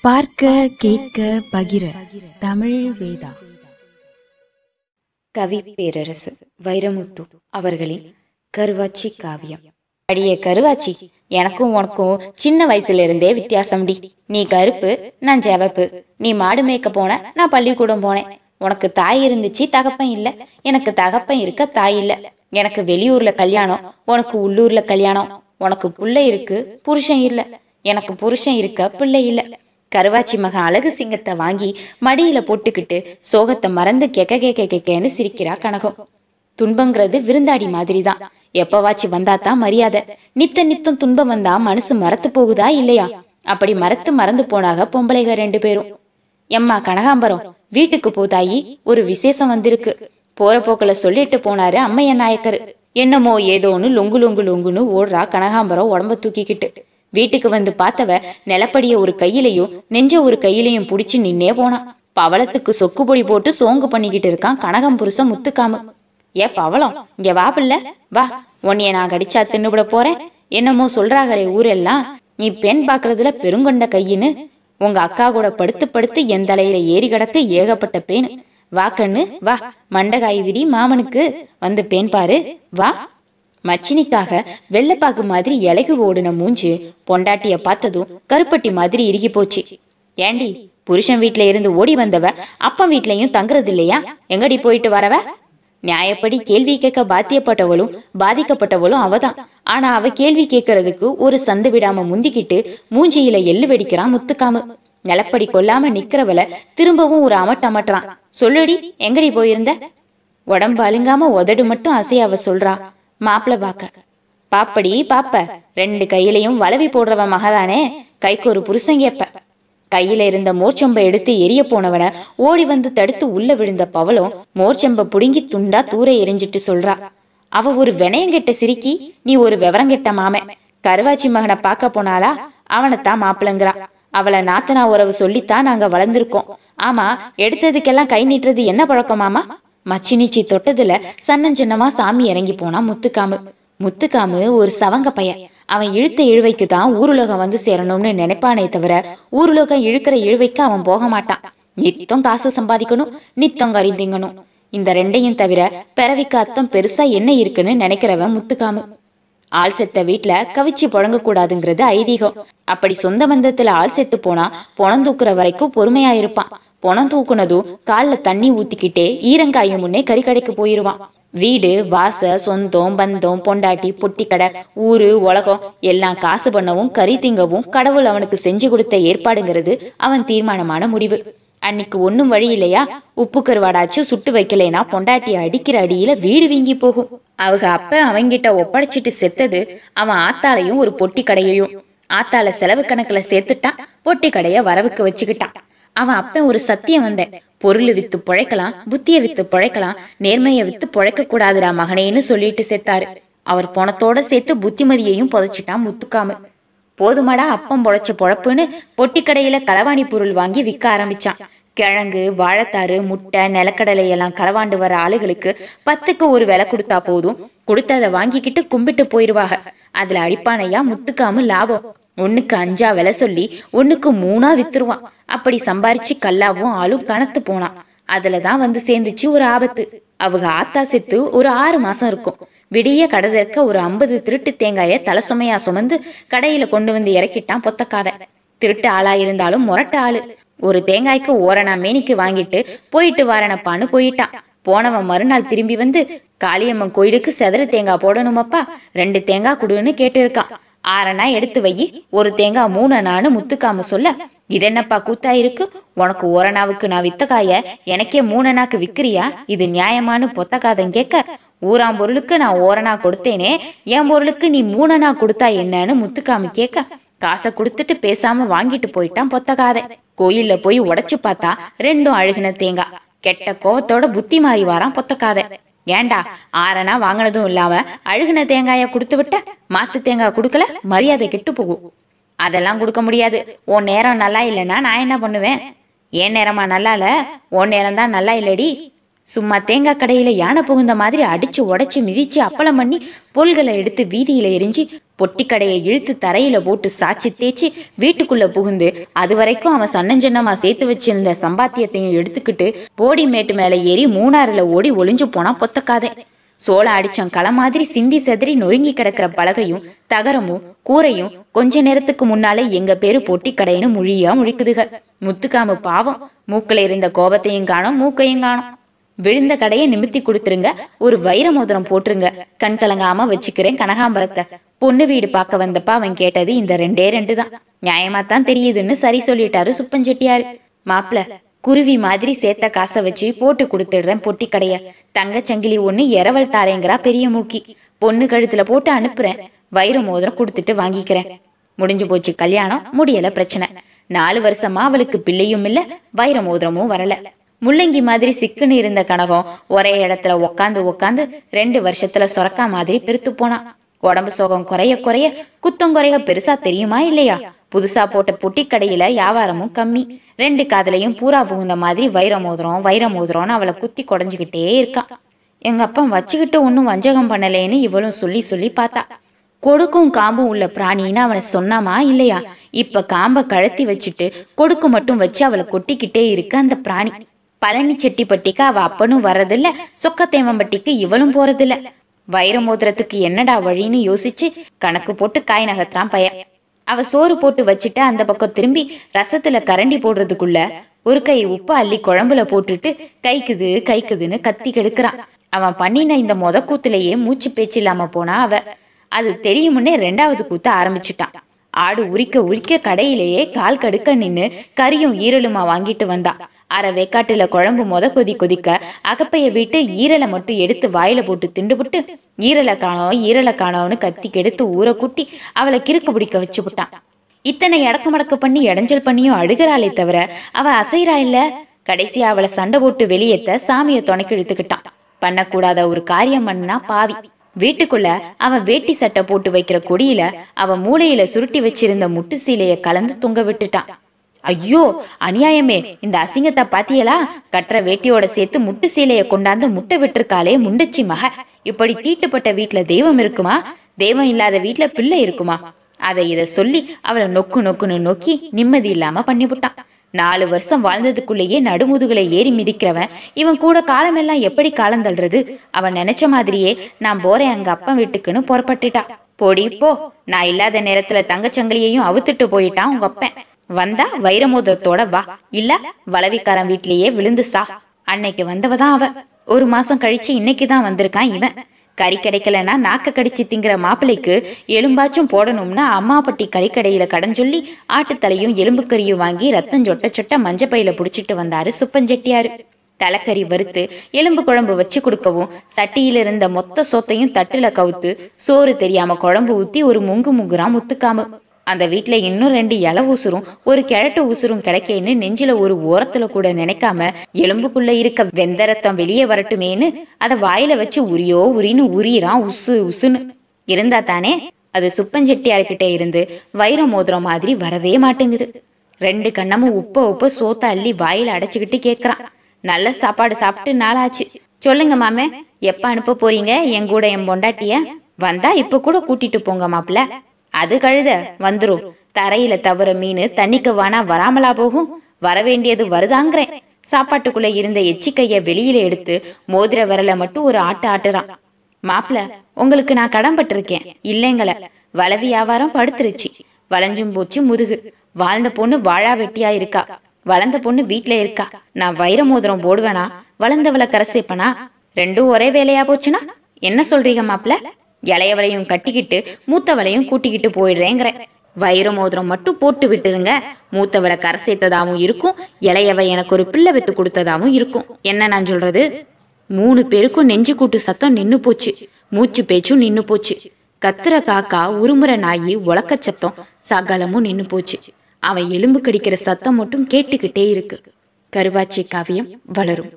பார்க்க கேட்க பகிர. தமிழ் வேதா. கவி பேரரசு வைரமுத்து அவர்களின் கருவாச்சி காவியம். அடியே கருவாச்சி எனக்கும் உனக்கும் சின்ன வயசுல இருந்தே வித்தியாசம்டி. நீ கருப்பு நான் ஜெவப்பு. நீ மாடு மேய்க்க போன நான் பள்ளிக்கூடம் போனேன். உனக்கு தாய் இருந்துச்சு தகப்பன் இல்ல. எனக்கு தகப்பன் இருக்க தாய் இல்ல. எனக்கு வெளியூர்ல கல்யாணம் உனக்கு உள்ளூர்ல கல்யாணம். உனக்கு புள்ள இருக்கு புருஷன் இல்ல. எனக்கு புருஷன் இருக்க பிள்ளை இல்ல. கருவாச்சி மக அழகு சிங்கத்தை வாங்கி மடியில போட்டுக்கிட்டு சோகத்தை மறந்து கெக்க கேக்க கேக்கேன்னு சிரிக்கிறா கனகம். துன்பங்கிறது விருந்தாடி மாதிரி தான் எப்பவாச்சு வந்தா தான் மரியாதை. நித்த நித்தம் துன்பம் வந்தா மனசு மறத்து போகுதா இல்லையா? அப்படி மறத்து மறந்து போனாக பொம்பளைக ரெண்டு பேரும். எம்மா கனகாம்பரம் வீட்டுக்கு போதாயி ஒரு விசேஷம் வந்திருக்கு. போற போக்குல சொல்லிட்டு போனாரு அம்மைய நாயக்கர். என்னமோ ஏதோன்னு லொங்கு லொங்கு லொங்குன்னு ஓடுறா கனகாம்பரம் உடம்ப தூக்கிக்கிட்டு. வீட்டுக்கு வந்து பார்த்தவ நிலப்படிய ஒரு கையிலையும் நெஞ்ச ஒரு கையிலையும் புடிச்சு நின்னே போனான். பவளத்துக்கு சொக்கு பொடி போட்டு சோங்கு பண்ணிக்கிட்டு இருக்கான் கனகம் புருஷன் முத்துக்காமு. ஏ பவளம் இங்க வா பிள்ள வா. உன்னைய நான் கடிச்சா தின்னுபிட போறேன். என்னமோ சொல்றாங்களே ஊரெல்லாம். நீ பெண் பாக்குறதுல பெருங்கொண்ட கையின்னு. உங்க அக்கா கூட படுத்து படுத்து என் தலையில ஏறி கிடக்கு ஏகப்பட்ட பேன். வா கண்ணு வா. மண்டகாயுதிரி மாமனுக்கு. வந்து பேன் பாரு. வா. மச்சினிக்காக வெள்ளப்பாக்கு மாதிரி இலகு ஓடுன மூஞ்சு பொண்டாட்டிய பார்த்ததும் கருப்பட்டி மாதிரி இறுகி போச்சு. ஏண்டி புருஷன் வீட்ல இருந்து ஓடி வந்தவ அப்பன் வீட்லயும் தங்குறது இல்லையா எங்கடி போயிட்டு வரவ? நியாயப்படி கேள்வி கேட்க பாத்தியப்பட்டவளும் பாதிக்கப்பட்டவளும் அவதான். ஆனா அவ கேள்வி கேட்கறதுக்கு ஒரு சந்து விடாம முந்திக்கிட்டு மூஞ்சியில எள்ளு வெடிக்கிறான் முத்துக்காமு. நிலப்படி கொல்லாம நிக்கிறவள திரும்பவும் ஒரு அமட்டமட்டுறான் சொல்லுடி எங்கடி போயிருந்த? உடம்பு அழுங்காம உதடு மட்டும் அசைய அவ சொல்றா. மாப்பிள பாக்க பாப்படி பாப்ப. ரெண்டு கையிலையும் வளவி போடுறவ மகதானே கைக்கு ஒரு புருஷன் கேப்ப. கையில இருந்த மோர்ச்சொம்பை எடுத்து எரிய போனவன ஓடி வந்து தடுத்து உள்ள விழுந்த பவளம் மோர்ச்சொம்ப புடுங்கி துண்டா தூர எரிஞ்சிட்டு சொல்றா. அவ ஒரு வினயங்கெட்ட சிரிக்கி நீ ஒரு விவரங்கெட்ட மாமன் கருவாச்சி மகனை பார்க்க போனாலா அவனைத்தான் மாப்பிளங்கிறா. அவளை நாத்தனா உறவு சொல்லித்தான் நாங்க வளர்ந்துருக்கோம். ஆமா எடுத்ததுக்கெல்லாம் கை நீட்டுறது என்ன பழக்கமாமா மச்சினிச்சி தொட்டதுல சன்னஞ்சின்னமா சாமி இறங்கி போனா முத்துக்காமு. முத்துக்காமு ஒரு சவங்க பையன். அவன் இழுத்த இழுவைக்கு தான் ஊருலகம் வந்து சேரணும்னு நினைப்பானே தவிர ஊருலகம் இழுக்கிற இழுவைக்கு அவன் போக மாட்டான். நித்தம் காசு சம்பாதிக்கணும் நித்தம் கறிந்திங்கணும் இந்த ரெண்டையும் தவிர பிறவிக்கு அர்த்தம் பெருசா என்ன இருக்குன்னு நினைக்கிறவன் முத்துக்காமு. ஆள் செத்த வீட்டுல கவிச்சு புழங்க கூடாதுங்கிறது ஐதீகம். அப்படி சொந்த பந்தத்துல ஆள் செத்து போனா பொணம் தூக்குற வரைக்கும் பொறுமையா இருப்பான். பணம் தூக்குனதும் கால்ல தண்ணி ஊத்திக்கிட்டே ஈரங்காயும் முன்னே கறிக்கடைக்கு போயிருவான். வீடு வாச சொந்தம் பந்தம் பொண்டாட்டி பொட்டிக்கடை ஊரு உலகம் எல்லாம் காசு பண்ணவும் கறி திங்கவும் கடவுள் அவனுக்கு செஞ்சு கொடுத்த ஏற்பாடுங்கிறது அவன் தீர்மானமான முடிவு. அன்னைக்கு ஒன்றும் வழி இல்லையா? உப்பு கருவாடாச்சும் சுட்டு வைக்கலைனா பொண்டாட்டி அடிக்கிற அடியில வீடு வீங்கி போகும். அவங்க அப்ப அவங்கிட்ட ஒப்படைச்சிட்டு செத்தது அவன் ஆத்தாலையும் ஒரு பொட்டி கடையையும் ஆத்தால செலவு கணக்குல சேர்த்துட்டான் பொட்டி கடைய வரவுக்கு வச்சுக்கிட்டான். அவன் அப்ப ஒரு சத்தியம் வந்தேன் பொருள் வித்து பொழைக்கலாம் புத்திய வித்து பொழைக்கலாம் நேர்மையை வித்து பொழைக்க கூடாதுடா மகனேன்னு சொல்லிட்டு செத்தாரு. அவர் பணத்தோட சேர்த்து புத்திமதியையும் புதைச்சிட்டான் முத்துக்காமு. போதுமாடா அப்பம் பொழைச்ச பொழப்புன்னு பொட்டி கடையில களவாணி பொருள் வாங்கி விற்க ஆரம்பிச்சான். கிழங்கு வாழைத்தாறு முட்டை நிலக்கடலை எல்லாம் களவாண்டு வர ஆளுகளுக்கு பத்துக்கு ஒரு விலை கொடுத்தா போதும். கொடுத்ததை வாங்கிக்கிட்டு கும்பிட்டு போயிருவாங்க அதுல அடிப்பானையா முத்துக்காமு லாபம். ஒன்றுக்கு அஞ்சா விலை சொல்லி ஒன்றுக்கு மூணா வித்துருவான். அப்படி சம்பாரிச்சு கல்லாவும் ஆளும் கணத்து போனான். அதில் தான் வந்து சேர்ந்துச்சு ஒரு ஆபத்து. அவங்க ஆத்தா செத்து ஒரு ஆறு மாசம் இருக்கும். விடிய கடை திறக்க ஒரு ஐம்பது திருட்டு தேங்காய தலை சுமையா சுமந்து கடையில கொண்டு வந்து இறக்கிட்டான் பொத்தக்காத திருட்டு ஆளா இருந்தாலும் முரட்ட ஆளு. ஒரு தேங்காய்க்கு ஓரணா மேனிக்கு வாங்கிட்டு போயிட்டு வாரணப்பான்னு போயிட்டான். போனவன் மறுநாள் திரும்பி வந்து காளியம்மன் கோயிலுக்கு செதற தேங்காய் போடணுமப்பா. ரெண்டு தேங்காய் கொடுன்னு கேட்டு இருக்கான் ஆறனா எடுத்து வை ஒரு தேங்காய் மூணனான்னு முத்துக்காம சொல்ல இது என்னப்பா கூத்தா இருக்கு? உனக்கு ஓரணாவுக்கு நான் வித்த காய எனக்கே மூணனாக்கு விக்கிறியா? இது நியாயமானு பொத்தக்காதன் கேட்க ஊராம் பொருளுக்கு நான் ஓரணா கொடுத்தேனே என் பொருளுக்கு நீ மூணனா கொடுத்தா என்னன்னு முத்துக்காம கேட்க காசை கொடுத்துட்டு பேசாம வாங்கிட்டு போயிட்டான் பொத்தக்காதை கோயில்ல போய் உடைச்சு பார்த்தா ரெண்டும் அழுகின தேங்காய் கெட்ட கோவத்தோட புத்தி மாறி வாரான் பொத்தக்காதை ஏண்டா? ஆறனா வாங்கினதும் இல்லாம அழுகுன தேங்காய கொடுத்து விட்ட? மாத்து தேங்காய் கொடுக்கல? மரியாதை கெட்டு போகும் அதெல்லாம் கொடுக்க முடியாது. உன் நேரம் நல்லா இல்லைன்னா நான் என்ன பண்ணுவேன்? என் நேரமா நல்லா இல்ல? உன் நேரம் தான் நல்லா இல்லடி. சும்மா தேங்காய் கடையில யானை புகுந்த மாதிரி அடிச்சு உடைச்சு மிதிச்சு அப்பளம் பண்ணி பொல்களை எடுத்து வீதியில எரிஞ்சு பொட்டி கடையை இழுத்து தரையில போட்டு சாச்சி தேய்ச்சி வீட்டுக்குள்ள புகுந்து அது வரைக்கும் அவன் சன்னஞ்சன்னமா சேர்த்து வச்சிருந்த சம்பாத்தியத்தையும் எடுத்துக்கிட்டு போடி மேட்டு மேல ஏறி மூணாறுல ஓடி ஒளிஞ்சு போனா பொத்தக்காதே. சோளம் அடிச்சம் களை மாதிரி சிந்தி செதறி நொறுங்கி கிடக்கிற பலகையும் தகரமும் கூரையும் கொஞ்ச நேரத்துக்கு முன்னாலே எங்க பேரு பொட்டி கடைன்னு முழியா முழிக்குதுக. முத்துக்காமு பாவம். மூக்கில் இருந்த கோபத்தையும் காணும் மூக்கையும் காணும். விழுந்த கடையை நிமித்தி கொடுத்துருங்க. ஒரு வைர மோதிரம் போட்டுருங்க. கண் கலங்காம வச்சுக்கிறேன் கனகாம்பரத்தை. பொண்ணு வீடு பார்க்க வந்தப்ப அவன் கேட்டது இந்த ரெண்டே ரெண்டு தான் நியாயமா தான் தெரியுதுன்னு சரி சொல்லிட்டாரு சுப்பஞ்செட்டியாரு மாப்பிள குருவி மாதிரி சேர்த்த காசை வச்சு போட்டு கொடுத்துடுறேன் பொட்டி கடைய. தங்கச்சங்கிலி ஒண்ணு இரவல் தாரேங்கிறா பெரிய மூக்கி. பொண்ணு கழுத்துல போட்டு அனுப்புறேன். வைர மோதிரம் கொடுத்துட்டு வாங்கிக்கிறேன். முடிஞ்சு போச்சு கல்யாணம் முடியல பிரச்சனை. நாலு வருஷமா அவளுக்கு பிள்ளையும் இல்ல வைர மோதிரமும் வரல. முள்ளங்கி மாதிரி சிக்குன்னு இருந்த கனகம் ஒரே இடத்துல உக்காந்து உக்காந்து ரெண்டு வருஷத்துல சொரக்கா மாதிரி பெருத்து போனான் உடம்பு சோகம் குறைய குறைய குத்தம் குறைய பெருசா தெரியுமா இல்லையா? புதுசா போட்ட பொட்டி கடையில வியாபாரமும் கம்மி. ரெண்டு காதுலயும் பூரா புகுந்த மாதிரி வைர மோதிரம் வைர மோதிரம்னு அவளை குத்தி குடஞ்சுக்கிட்டே இருக்கான் எங்க அப்பா வச்சுக்கிட்டு ஒன்னும் வஞ்சகம் பண்ணலேன்னு இவளும் சொல்லி சொல்லி பார்த்தா. கொடுக்கும் காம்பும் உள்ள பிராணின்னு அவனை சொன்னாமா இல்லையா? இப்ப காம்பை கழத்தி வச்சுட்டு கொடுக்கு மட்டும் வச்சு அவளை கொட்டிக்கிட்டே இருக்கு அந்த பிராணி. பழனி செட்டிப்பட்டிக்கு அவ அப்பனும் வர்றதில்ல சொக்கத்தேவம்பட்டிக்கு இவளும் போறதில்ல. வைர மோதிரத்துக்கு என்னடா வழின்னு யோசிச்சு கணக்கு போட்டு காய் நகர்த்தான் பையன். அவ சோறு போட்டு வச்சுட்டு அந்த பக்கம் திரும்பி ரசத்துல கரண்டி போடுறதுக்குள்ள ஒரு கை உப்பு அள்ளி குழம்புல போட்டுட்டு கைக்குது கைக்குதுன்னு கத்தி கெடுக்கிறான். அவன் பண்ணின இந்த மொத கூத்துலயே மூச்சு பேச்சு இல்லாம போனா அவ. அது தெரியுமுன்னே ரெண்டாவது கூத்த ஆரம்பிச்சிட்டான். ஆடு உரிக்க உரிக்க கடையிலேயே கால் கடுக்க நின்னு கறியும் ஈரலுமா வாங்கிட்டு வந்தான் அரை வேக்காட்டுல குழம்பு மொத கொதி கொதிக்க அகப்பைய விட்டு ஈரலை மட்டும் எடுத்து வாயில போட்டு திண்டுபுட்டு ஈரலை காணோம் ஈரலை காணோம்னு கத்தி கெடுத்து ஊற கூட்டி அவளை கிறுக்கு பிடிக்க வச்சு விட்டான் இத்தனை இடக்கு மடக்கு பண்ணி இடைஞ்சல் பண்ணியும் அழுகிறாளே தவிர அவ அசைறா இல்ல. கடைசியா அவளை சண்டை போட்டு வெளியேத்த சாமியை துணைக்கு இழுத்துக்கிட்டான். பண்ணக்கூடாத ஒரு காரியம் பண்ணா பாவி. வீட்டுக்குள்ள அவன் வேட்டி சட்டை போட்டு வைக்கிற கொடியில அவன் மூளையில சுருட்டி வச்சிருந்த முட்டு சீலைய கலந்து தொங்க விட்டுட்டான். ஐயோ அநியாயமே. இந்த அசிங்கத்தை பாத்தியலா கட்டுற வேட்டியோட சேர்த்து முட்டு சீலைய கொண்டாந்து முட்டை விட்டுருக்காளே முண்டச்சி மக. இப்படி தீட்டுப்பட்ட வீட்டுல தெய்வம் இருக்குமா? தெய்வம் இல்லாத வீட்டுல பிள்ளை இருக்குமா? அதை இத சொல்லி அவளை நொக்கு நொக்குன்னு நோக்கி நிம்மதி இல்லாம பண்ணிவிட்டான். நாலு வருஷம் வாழ்ந்ததுக்குள்ளேயே நடுமுதுகளை ஏறி மிதிக்கிறவன் இவன் கூட காலமெல்லாம் எப்படி காலம் தள்ளுறது? அவன் நினைச்ச மாதிரியே நான் போறேன் அங்க அப்பன் வீட்டுக்குன்னு புறப்பட்டுட்டான். போடி போ. நான் இல்லாத நேரத்துல தங்கச்சங்கிலியையும் அவுத்துட்டு போயிட்டான் உங்க அப்பன். வந்தா வைரமோதத்தோட வா. இல்ல வளவிக்காரன் வீட்லயே விழுந்து சா. அன்னைக்கு வந்தவதான் அவ. ஒரு மாசம் கழிச்சு இன்னைக்கு தான் வந்திருக்கான் இவன். கறி கிடைக்கலன்னா நாக்க கடிச்சு திங்கிற மாப்பிள்ளைக்கு எலும்பாச்சும் போடணும்னா அம்மாப்பட்டி கறிக்கடையில கடன் சொல்லி ஆட்டுத்தலையும் எலும்புக்கறியும் வாங்கி ரத்தம் சொட்ட சொட்ட மஞ்சப்பையில புடிச்சிட்டு வந்தாரு சுப்பஞ்செட்டியாரு தலைக்கறி வறுத்து எலும்பு குழம்பு வச்சு கொடுக்கவும் சட்டியில இருந்த மொத்த சோத்தையும் தட்டுல கவுத்து சோறு தெரியாம குழம்பு ஊத்தி ஒரு முங்கு முங்குறான் முத்துக்காமு. அந்த வீட்டுல இன்னும் ரெண்டு இல உசுரும் ஒரு கிழட்டு உசுரும் கிடைக்கேன்னு நெஞ்சில ஒரு ஓரத்துல கூட நினைக்காம எலும்புக்குள்ள இருக்க வெந்த ரத்தம் வெளியே வரட்டுமேன்னு அதை வாயில வச்சு உரியோ உரின்னு உரியறான் உசு உசுன்னு. இருந்தா தானே அது சுப்பஞ்செட்டியார்கிட்ட இருந்து வைர மோதிரம் மாதிரி வரவே மாட்டேங்குது. ரெண்டு கண்ணமும் உப்ப உப்ப சோத்த அள்ளி வாயில அடைச்சுக்கிட்டு கேக்குறான். நல்ல சாப்பாடு சாப்பிட்டு நாளாச்சு. சொல்லுங்க மாமே எப்ப அனுப்ப போறீங்க? என் கூட என் பொண்டாட்டிய? வந்தா இப்ப கூட கூட்டிட்டு போங்க மாப்பிள்ள. அது கழுத வந்துரும் தரையில தவற மீன் தண்ணிக்கு வானா வராமலா போகும். வர வேண்டியது வருதாங்கிறேன். சாப்பாட்டுக்குள்ள இருந்த எச்சிக்கைய வெளியில எடுத்து மோதிர விரல மட்டும் ஒரு ஆட்டு ஆட்டுறான். மாப்பிள உங்களுக்கு நான் கடன்பட்டிருக்கேன் இல்லைங்கள வளவி வியாபாரம் படுத்துருச்சு. வளைஞ்சும் போச்சு முதுகு. வாழ்ந்த பொண்ணு வாழா வெட்டியா இருக்கா? வளர்ந்த பொண்ணு வீட்டுல இருக்கா? நான் வைர மோதிரம் போடுவேனா? வளர்ந்தவளை கரசேப்பனா ரெண்டும் ஒரே வேலையா போச்சுன்னா என்ன சொல்றீங்க மாப்பிள்ள இளையவளையும் கட்டிக்கிட்டு மூத்தவளையும் கூட்டிக்கிட்டு போயிடுறேங்கிற. வைர மோதிரம் மட்டும் போட்டு விட்டுருங்க. மூத்தவளை கரை சேர்த்ததாவும் இருக்கும். இளையவ எனக்கு ஒரு பிள்ளை வித்து கொடுத்ததாவும் இருக்கும். என்ன நான் சொல்றது? மூணு பேருக்கும் நெஞ்சு கூட்டு சத்தம் நின்னு போச்சு. மூச்சு பேச்சும் நின்னு போச்சு. கத்துற காக்கா உருமுற நாயி உலக்க சத்தம் சகலமும் நின்னு போச்சு. அவன் எலும்பு கடிக்கிற சத்தம் மட்டும் கேட்டுக்கிட்டே இருக்கு. கருவாச்சி காவியம் வளரும்.